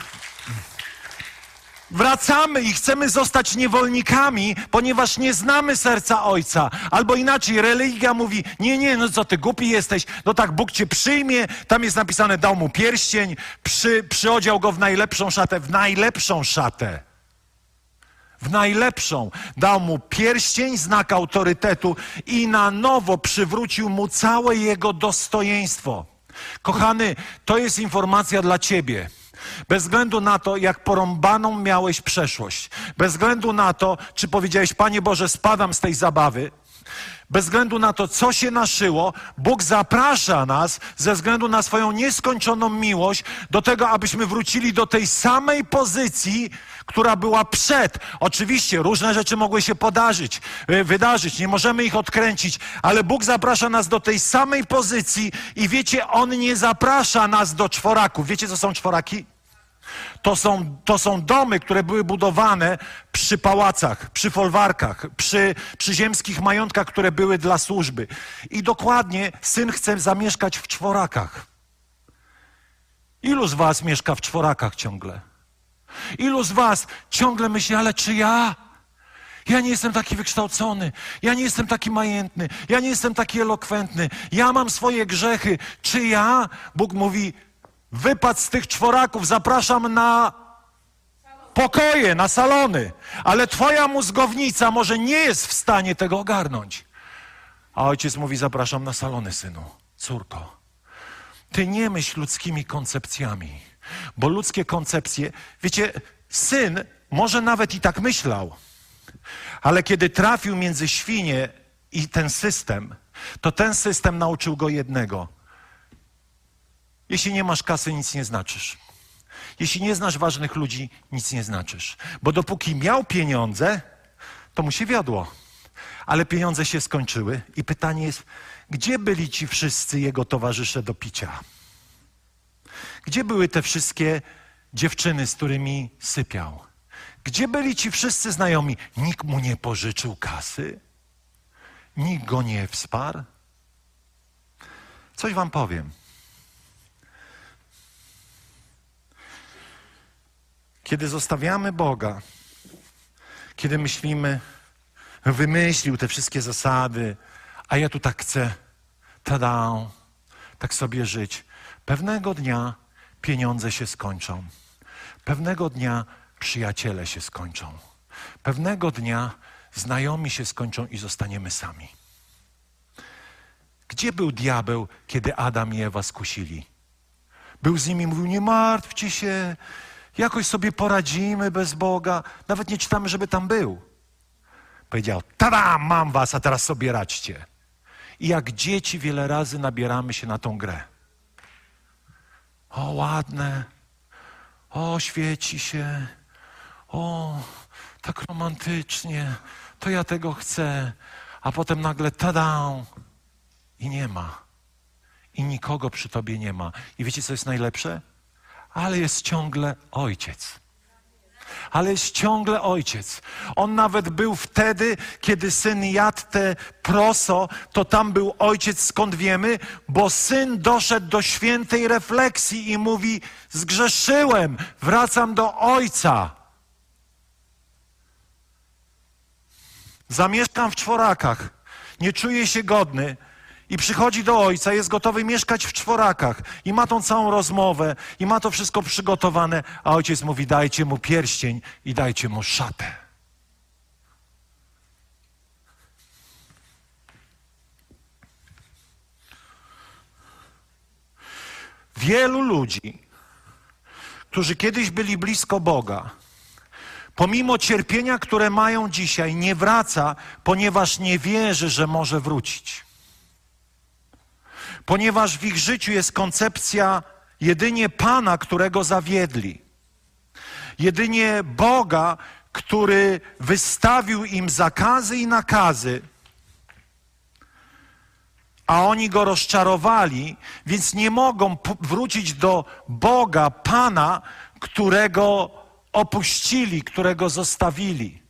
Wracamy i chcemy zostać niewolnikami, ponieważ nie znamy serca Ojca. Albo inaczej, religia mówi, nie, nie, no co ty, głupi jesteś, no tak, Bóg cię przyjmie, tam jest napisane, dał mu pierścień, przy, przyodział go w najlepszą szatę, w najlepszą szatę w najlepszą. Dał mu pierścień, znak autorytetu i na nowo przywrócił mu całe jego dostojeństwo. Kochany, to jest informacja dla ciebie. Bez względu na to, jak porąbaną miałeś przeszłość, bez względu na to, czy powiedziałeś, Panie Boże, spadam z tej zabawy, bez względu na to, co się naszyło, Bóg zaprasza nas ze względu na swoją nieskończoną miłość do tego, abyśmy wrócili do tej samej pozycji, która była przed. Oczywiście różne rzeczy mogły się podarzyć, y, wydarzyć, nie możemy ich odkręcić, ale Bóg zaprasza nas do tej samej pozycji i wiecie, On nie zaprasza nas do czworaków. Wiecie, co są czworaki? To są, to są domy, które były budowane przy pałacach, przy folwarkach, przy, przy ziemskich majątkach, które były dla służby. I dokładnie syn chce zamieszkać w czworakach. Ilu z was mieszka w czworakach ciągle? Ilu z was ciągle myśli, ale czy ja? Ja nie jestem taki wykształcony, ja nie jestem taki majętny, ja nie jestem taki elokwentny, ja mam swoje grzechy. Czy ja? Bóg mówi, wypad z tych czworaków, zapraszam na pokoje, na salony, ale twoja mózgownica może nie jest w stanie tego ogarnąć. A ojciec mówi, zapraszam na salony, synu, córko. Ty nie myśl ludzkimi koncepcjami. Bo ludzkie koncepcje, wiecie, syn może nawet i tak myślał, ale kiedy trafił między świnie i ten system, to ten system nauczył go jednego. Jeśli nie masz kasy, nic nie znaczysz. Jeśli nie znasz ważnych ludzi, nic nie znaczysz. Bo dopóki miał pieniądze, to mu się wiodło. Ale pieniądze się skończyły i pytanie jest, gdzie byli ci wszyscy jego towarzysze do picia? Gdzie były te wszystkie dziewczyny, z którymi sypiał? Gdzie byli ci wszyscy znajomi? Nikt mu nie pożyczył kasy? Nikt go nie wsparł? Coś wam powiem. Kiedy zostawiamy Boga, kiedy myślimy, wymyślił te wszystkie zasady, a ja tu tak chcę, tada, tak sobie żyć. Pewnego dnia pieniądze się skończą. Pewnego dnia przyjaciele się skończą. Pewnego dnia znajomi się skończą i zostaniemy sami. Gdzie był diabeł, kiedy Adam i Ewa skusili? Był z nimi, mówił: Nie martwcie się, jakoś sobie poradzimy bez Boga. Nawet nie czytamy, żeby tam był. Powiedział: Tada, mam was, a teraz sobie radźcie. I jak dzieci wiele razy nabieramy się na tą grę. O, ładne. O, świeci się. O, tak romantycznie. To ja tego chcę. A potem nagle tada. i nie ma. I nikogo przy tobie nie ma. I wiecie, co jest najlepsze? Ale jest ciągle ojciec ale jest ciągle ojciec. On nawet był wtedy, kiedy syn jadł te proso, to tam był ojciec, skąd wiemy, bo syn doszedł do świętej refleksji i mówi: Zgrzeszyłem, wracam do ojca. Zamieszkam w czworakach, nie czuję się godny i przychodzi do ojca, jest gotowy mieszkać w czworakach i ma tą całą rozmowę i ma to wszystko przygotowane, a ojciec mówi: dajcie mu pierścień i dajcie mu szatę. Wielu ludzi, którzy kiedyś byli blisko Boga, pomimo cierpienia, które mają dzisiaj, nie wraca, ponieważ nie wierzy, że może wrócić ponieważ w ich życiu jest koncepcja jedynie Pana, którego zawiedli. Jedynie Boga, który wystawił im zakazy i nakazy, a oni go rozczarowali, więc nie mogą wrócić do Boga, Pana, którego opuścili, którego zostawili.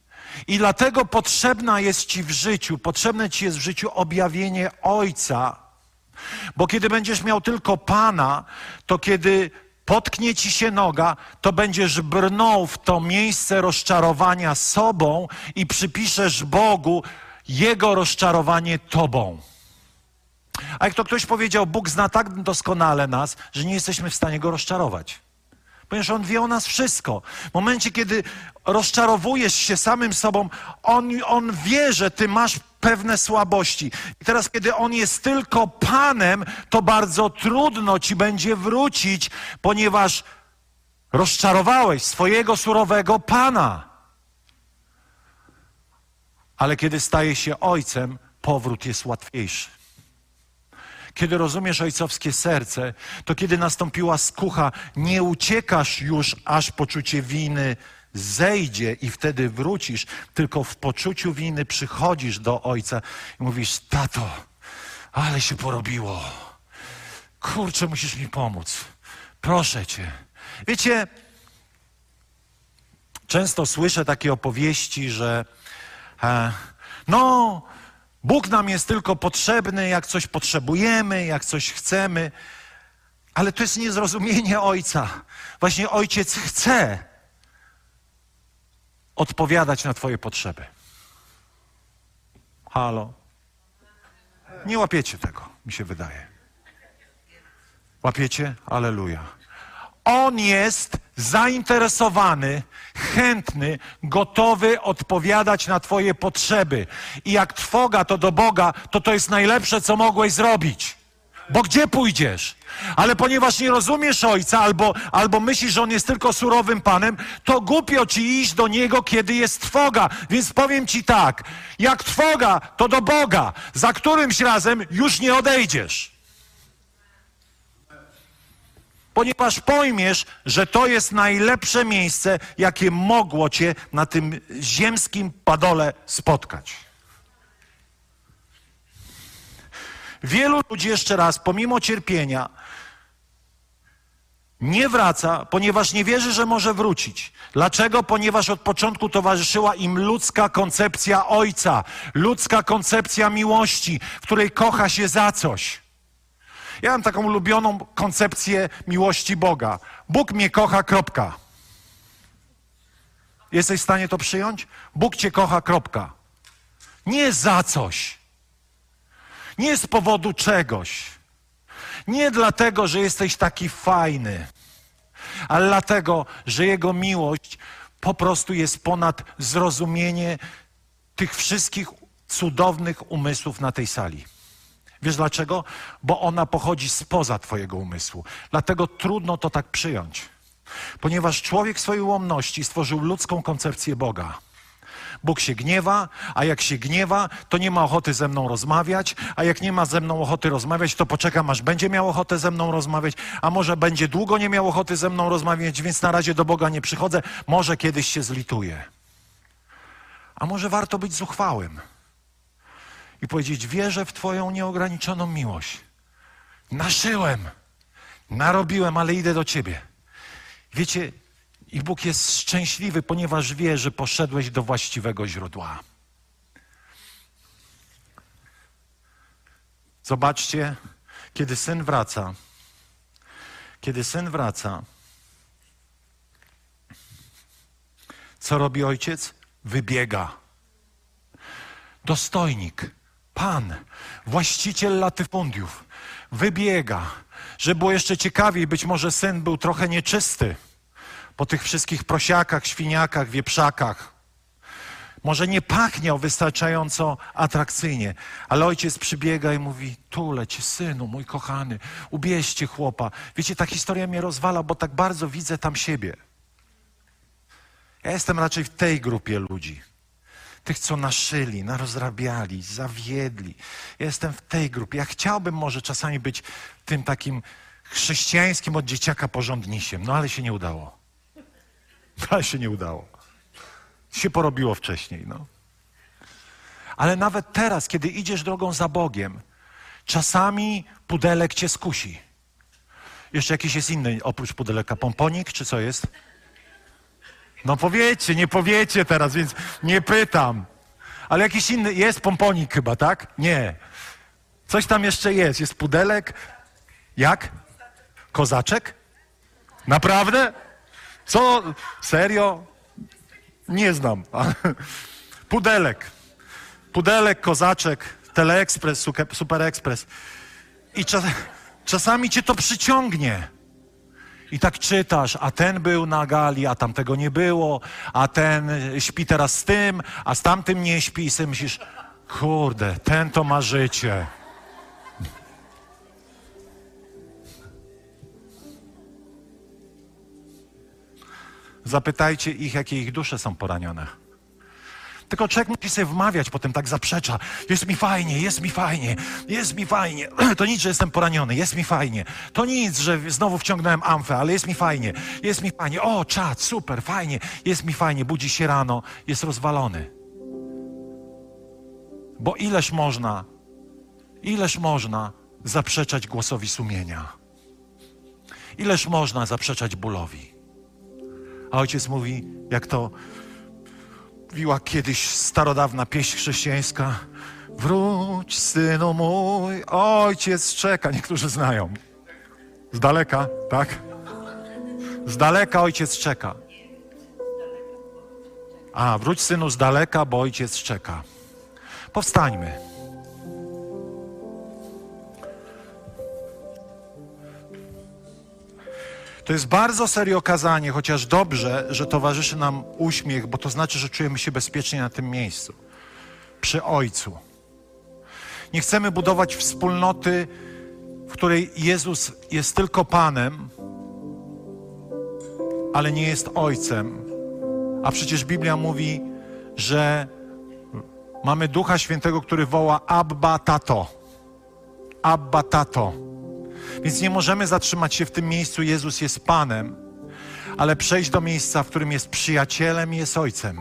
I dlatego potrzebna jest Ci w życiu, potrzebne Ci jest w życiu objawienie Ojca, bo kiedy będziesz miał tylko Pana, to kiedy potknie ci się noga, to będziesz brnął w to miejsce rozczarowania sobą i przypiszesz Bogu Jego rozczarowanie Tobą. A jak to ktoś powiedział, Bóg zna tak doskonale nas, że nie jesteśmy w stanie Go rozczarować. Ponieważ On wie o nas wszystko. W momencie, kiedy rozczarowujesz się samym sobą, On, on wie, że Ty masz pewne słabości. I teraz, kiedy On jest tylko Panem, to bardzo trudno Ci będzie wrócić, ponieważ rozczarowałeś swojego surowego Pana. Ale kiedy staje się Ojcem, powrót jest łatwiejszy. Kiedy rozumiesz ojcowskie serce, to kiedy nastąpiła skucha, nie uciekasz już, aż poczucie winy zejdzie i wtedy wrócisz, tylko w poczuciu winy przychodzisz do ojca i mówisz: Tato, ale się porobiło. Kurczę, musisz mi pomóc. Proszę cię. Wiecie, często słyszę takie opowieści, że e, no, Bóg nam jest tylko potrzebny, jak coś potrzebujemy, jak coś chcemy, ale to jest niezrozumienie Ojca. Właśnie Ojciec chce odpowiadać na Twoje potrzeby. Halo? Nie łapiecie tego, mi się wydaje. Łapiecie? Aleluja. On jest zainteresowany, chętny, gotowy odpowiadać na Twoje potrzeby. I jak trwoga to do Boga, to to jest najlepsze, co mogłeś zrobić. Bo gdzie pójdziesz? Ale ponieważ nie rozumiesz Ojca albo, albo myślisz, że On jest tylko surowym Panem, to głupio Ci iść do Niego, kiedy jest trwoga. Więc powiem Ci tak, jak trwoga, to do Boga, za którymś razem już nie odejdziesz ponieważ pojmiesz, że to jest najlepsze miejsce, jakie mogło cię na tym ziemskim padole spotkać. Wielu ludzi jeszcze raz, pomimo cierpienia, nie wraca, ponieważ nie wierzy, że może wrócić. Dlaczego? Ponieważ od początku towarzyszyła im ludzka koncepcja ojca, ludzka koncepcja miłości, w której kocha się za coś. Ja mam taką ulubioną koncepcję miłości Boga. Bóg mnie kocha, kropka. Jesteś w stanie to przyjąć? Bóg cię kocha, kropka. Nie za coś. Nie z powodu czegoś. Nie dlatego, że jesteś taki fajny, ale dlatego, że Jego miłość po prostu jest ponad zrozumienie tych wszystkich cudownych umysłów na tej sali. Wiesz dlaczego? Bo ona pochodzi spoza Twojego umysłu. Dlatego trudno to tak przyjąć. Ponieważ człowiek swojej ułomności stworzył ludzką koncepcję Boga. Bóg się gniewa, a jak się gniewa, to nie ma ochoty ze mną rozmawiać, a jak nie ma ze mną ochoty rozmawiać, to poczekam, aż będzie miał ochotę ze mną rozmawiać, a może będzie długo nie miał ochoty ze mną rozmawiać, więc na razie do Boga nie przychodzę, może kiedyś się zlituje. A może warto być zuchwałym i powiedzieć: Wierzę w Twoją nieograniczoną miłość. Naszyłem, narobiłem, ale idę do Ciebie. Wiecie, i Bóg jest szczęśliwy, ponieważ wie, że poszedłeś do właściwego źródła. Zobaczcie, kiedy syn wraca, kiedy syn wraca, co robi ojciec? Wybiega. Dostojnik, pan, właściciel latyfundiów, wybiega. Żeby było jeszcze ciekawiej, być może syn był trochę nieczysty po tych wszystkich prosiakach, świniakach, wieprzakach. Może nie pachniał wystarczająco atrakcyjnie, ale ojciec przybiega i mówi: Tule cię, synu, mój kochany, ubieźcie chłopa. Wiecie, ta historia mnie rozwala, bo tak bardzo widzę tam siebie. Ja jestem raczej w tej grupie ludzi. Tych, co naszyli, narozrabiali, zawiedli. Ja jestem w tej grupie. Ja chciałbym może czasami być tym takim chrześcijańskim od dzieciaka porządnisiem, no ale się nie udało. Ale się nie udało. Się porobiło wcześniej, no. Ale nawet teraz, kiedy idziesz drogą za Bogiem, czasami pudelek cię skusi. Jeszcze jakiś jest inny oprócz pudeleka. Pomponik, czy co jest? No powiecie, nie powiecie teraz, więc nie pytam. Ale jakiś inny, jest pomponik chyba, tak? Nie. Coś tam jeszcze jest. Jest pudelek. Jak? Kozaczek? Naprawdę? Co? Serio? Nie znam. Pudelek. Pudelek, kozaczek, teleekspres, superekspres. I czas, czasami cię to przyciągnie. I tak czytasz, a ten był na gali, a tamtego nie było, a ten śpi teraz z tym, a z tamtym nie śpi. I sobie myślisz, kurde, ten to ma życie. Zapytajcie ich, jakie ich dusze są poranione. Tylko człowiek musi sobie wmawiać, potem tak zaprzecza. Jest mi fajnie, jest mi fajnie, jest mi fajnie. To nic, że jestem poraniony, jest mi fajnie. To nic, że znowu wciągnąłem amfę, ale jest mi fajnie, jest mi fajnie. O, czad, super, fajnie, jest mi fajnie. Budzi się rano, jest rozwalony. Bo ileż można, ileż można zaprzeczać głosowi sumienia? Ileż można zaprzeczać bólowi? A ojciec mówi, jak to mówiła kiedyś starodawna pieśń chrześcijańska: Wróć, synu mój, ojciec czeka. Niektórzy znają. Z daleka, tak? Z daleka ojciec czeka. A, wróć synu z daleka, bo ojciec czeka. Powstańmy. To jest bardzo serio kazanie, chociaż dobrze, że towarzyszy nam uśmiech, bo to znaczy, że czujemy się bezpiecznie na tym miejscu, przy Ojcu. Nie chcemy budować wspólnoty, w której Jezus jest tylko Panem, ale nie jest Ojcem. A przecież Biblia mówi, że mamy Ducha Świętego, który woła Abba Tato. Abba Tato. Więc nie możemy zatrzymać się w tym miejscu, Jezus jest Panem, ale przejść do miejsca, w którym jest przyjacielem i jest Ojcem.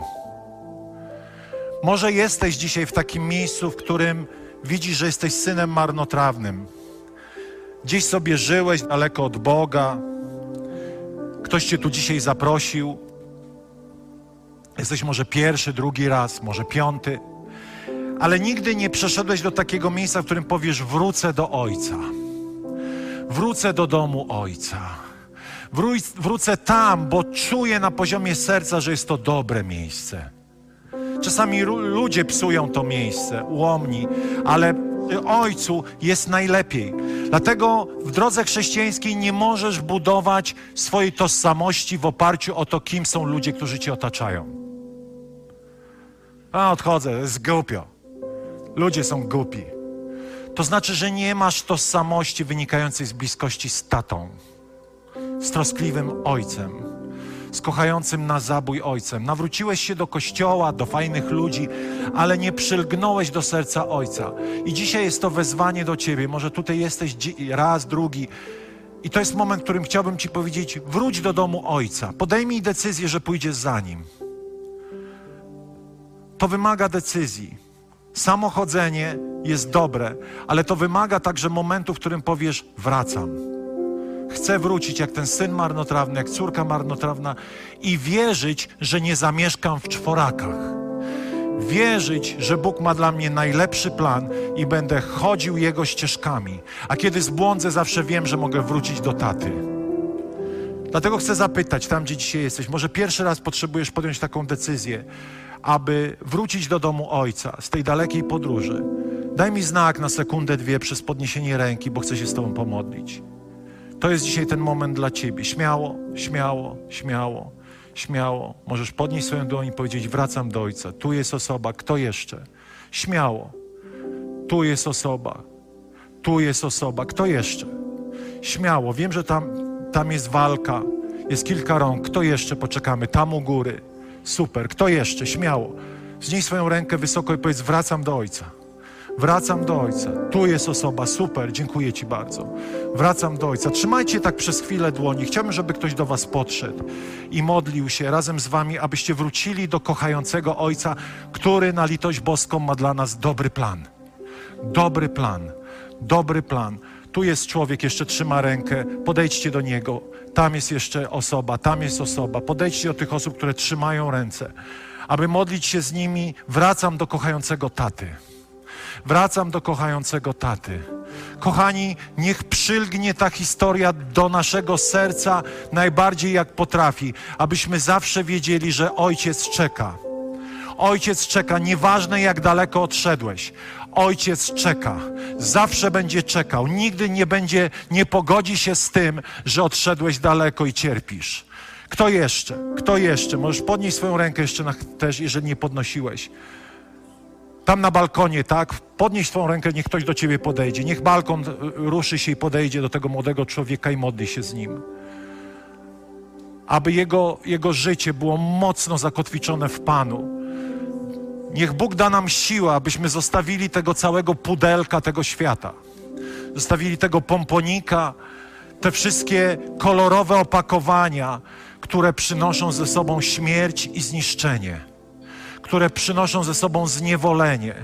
Może jesteś dzisiaj w takim miejscu, w którym widzisz, że jesteś synem marnotrawnym. Gdzieś sobie żyłeś daleko od Boga. Ktoś cię tu dzisiaj zaprosił. Jesteś może pierwszy, drugi raz, może piąty, ale nigdy nie przeszedłeś do takiego miejsca, w którym powiesz: Wrócę do Ojca. Wrócę do domu Ojca. wrócę tam, bo czuję na poziomie serca, że jest to dobre miejsce. Czasami ludzie psują to miejsce, ułomni, ale Ojcu jest najlepiej. Dlatego w drodze chrześcijańskiej nie możesz budować swojej tożsamości w oparciu o to, kim są ludzie, którzy cię otaczają. A odchodzę, jest głupio. Ludzie są głupi. To znaczy, że nie masz tożsamości wynikającej z bliskości z tatą, z troskliwym ojcem, z kochającym na zabój ojcem. Nawróciłeś się do kościoła, do fajnych ludzi, ale nie przylgnąłeś do serca ojca. I dzisiaj jest to wezwanie do ciebie. Może tutaj jesteś raz, drugi. I to jest moment, w którym chciałbym ci powiedzieć: wróć do domu ojca. Podejmij decyzję, że pójdziesz za nim. To wymaga decyzji Samochodzenie jest dobre, ale to wymaga także momentu, w którym powiesz: Wracam. Chcę wrócić jak ten syn marnotrawny, jak córka marnotrawna i wierzyć, że nie zamieszkam w czworakach. Wierzyć, że Bóg ma dla mnie najlepszy plan i będę chodził Jego ścieżkami. A kiedy zbłądzę, zawsze wiem, że mogę wrócić do taty. Dlatego chcę zapytać, tam gdzie dzisiaj jesteś, może pierwszy raz potrzebujesz podjąć taką decyzję, aby wrócić do domu ojca z tej dalekiej podróży. Daj mi znak na sekundę, dwie przez podniesienie ręki, bo chcę się z Tobą pomodlić. To jest dzisiaj ten moment dla Ciebie. Śmiało, śmiało, śmiało, śmiało. Możesz podnieść swoją dłoń i powiedzieć: Wracam do ojca. Tu jest osoba. Kto jeszcze? Śmiało. Tu jest osoba. Tu jest osoba. Kto jeszcze? Śmiało. Wiem, że tam, tam jest walka. Jest kilka rąk. Kto jeszcze? Poczekamy. Tam u góry. Super. Kto jeszcze? Śmiało. Znieś swoją rękę wysoko i powiedz: Wracam do ojca. Wracam do Ojca. Tu jest osoba, super, dziękuję Ci bardzo. Wracam do Ojca. Trzymajcie tak przez chwilę dłoni. Chciałbym, żeby ktoś do Was podszedł i modlił się razem z Wami, abyście wrócili do kochającego Ojca, który na litość boską ma dla nas dobry plan. Dobry plan. Dobry plan. Tu jest człowiek, jeszcze trzyma rękę. Podejdźcie do niego. Tam jest jeszcze osoba, tam jest osoba. Podejdźcie do tych osób, które trzymają ręce. Aby modlić się z nimi, wracam do kochającego taty. Wracam do kochającego taty. Kochani, niech przylgnie ta historia do naszego serca najbardziej jak potrafi, abyśmy zawsze wiedzieli, że ojciec czeka. Ojciec czeka, nieważne jak daleko odszedłeś. Ojciec czeka, zawsze będzie czekał, nigdy nie będzie, nie pogodzi się z tym, że odszedłeś daleko i cierpisz. Kto jeszcze? Kto jeszcze? Możesz podnieść swoją rękę jeszcze na, też, jeżeli nie podnosiłeś tam na balkonie, tak? Podnieś swoją rękę, niech ktoś do ciebie podejdzie. Niech balkon y, ruszy się i podejdzie do tego młodego człowieka i modli się z nim. Aby jego, jego życie było mocno zakotwiczone w Panu. Niech Bóg da nam siłę, abyśmy zostawili tego całego pudelka tego świata. Zostawili tego pomponika, te wszystkie kolorowe opakowania, które przynoszą ze sobą śmierć i zniszczenie które przynoszą ze sobą zniewolenie,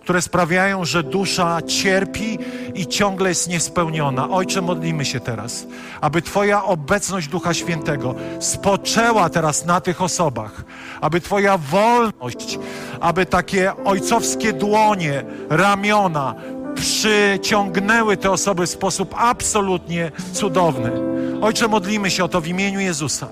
które sprawiają, że dusza cierpi i ciągle jest niespełniona. Ojcze, modlimy się teraz, aby Twoja obecność Ducha Świętego spoczęła teraz na tych osobach, aby Twoja wolność, aby takie ojcowskie dłonie, ramiona przyciągnęły te osoby w sposób absolutnie cudowny. Ojcze, modlimy się o to w imieniu Jezusa.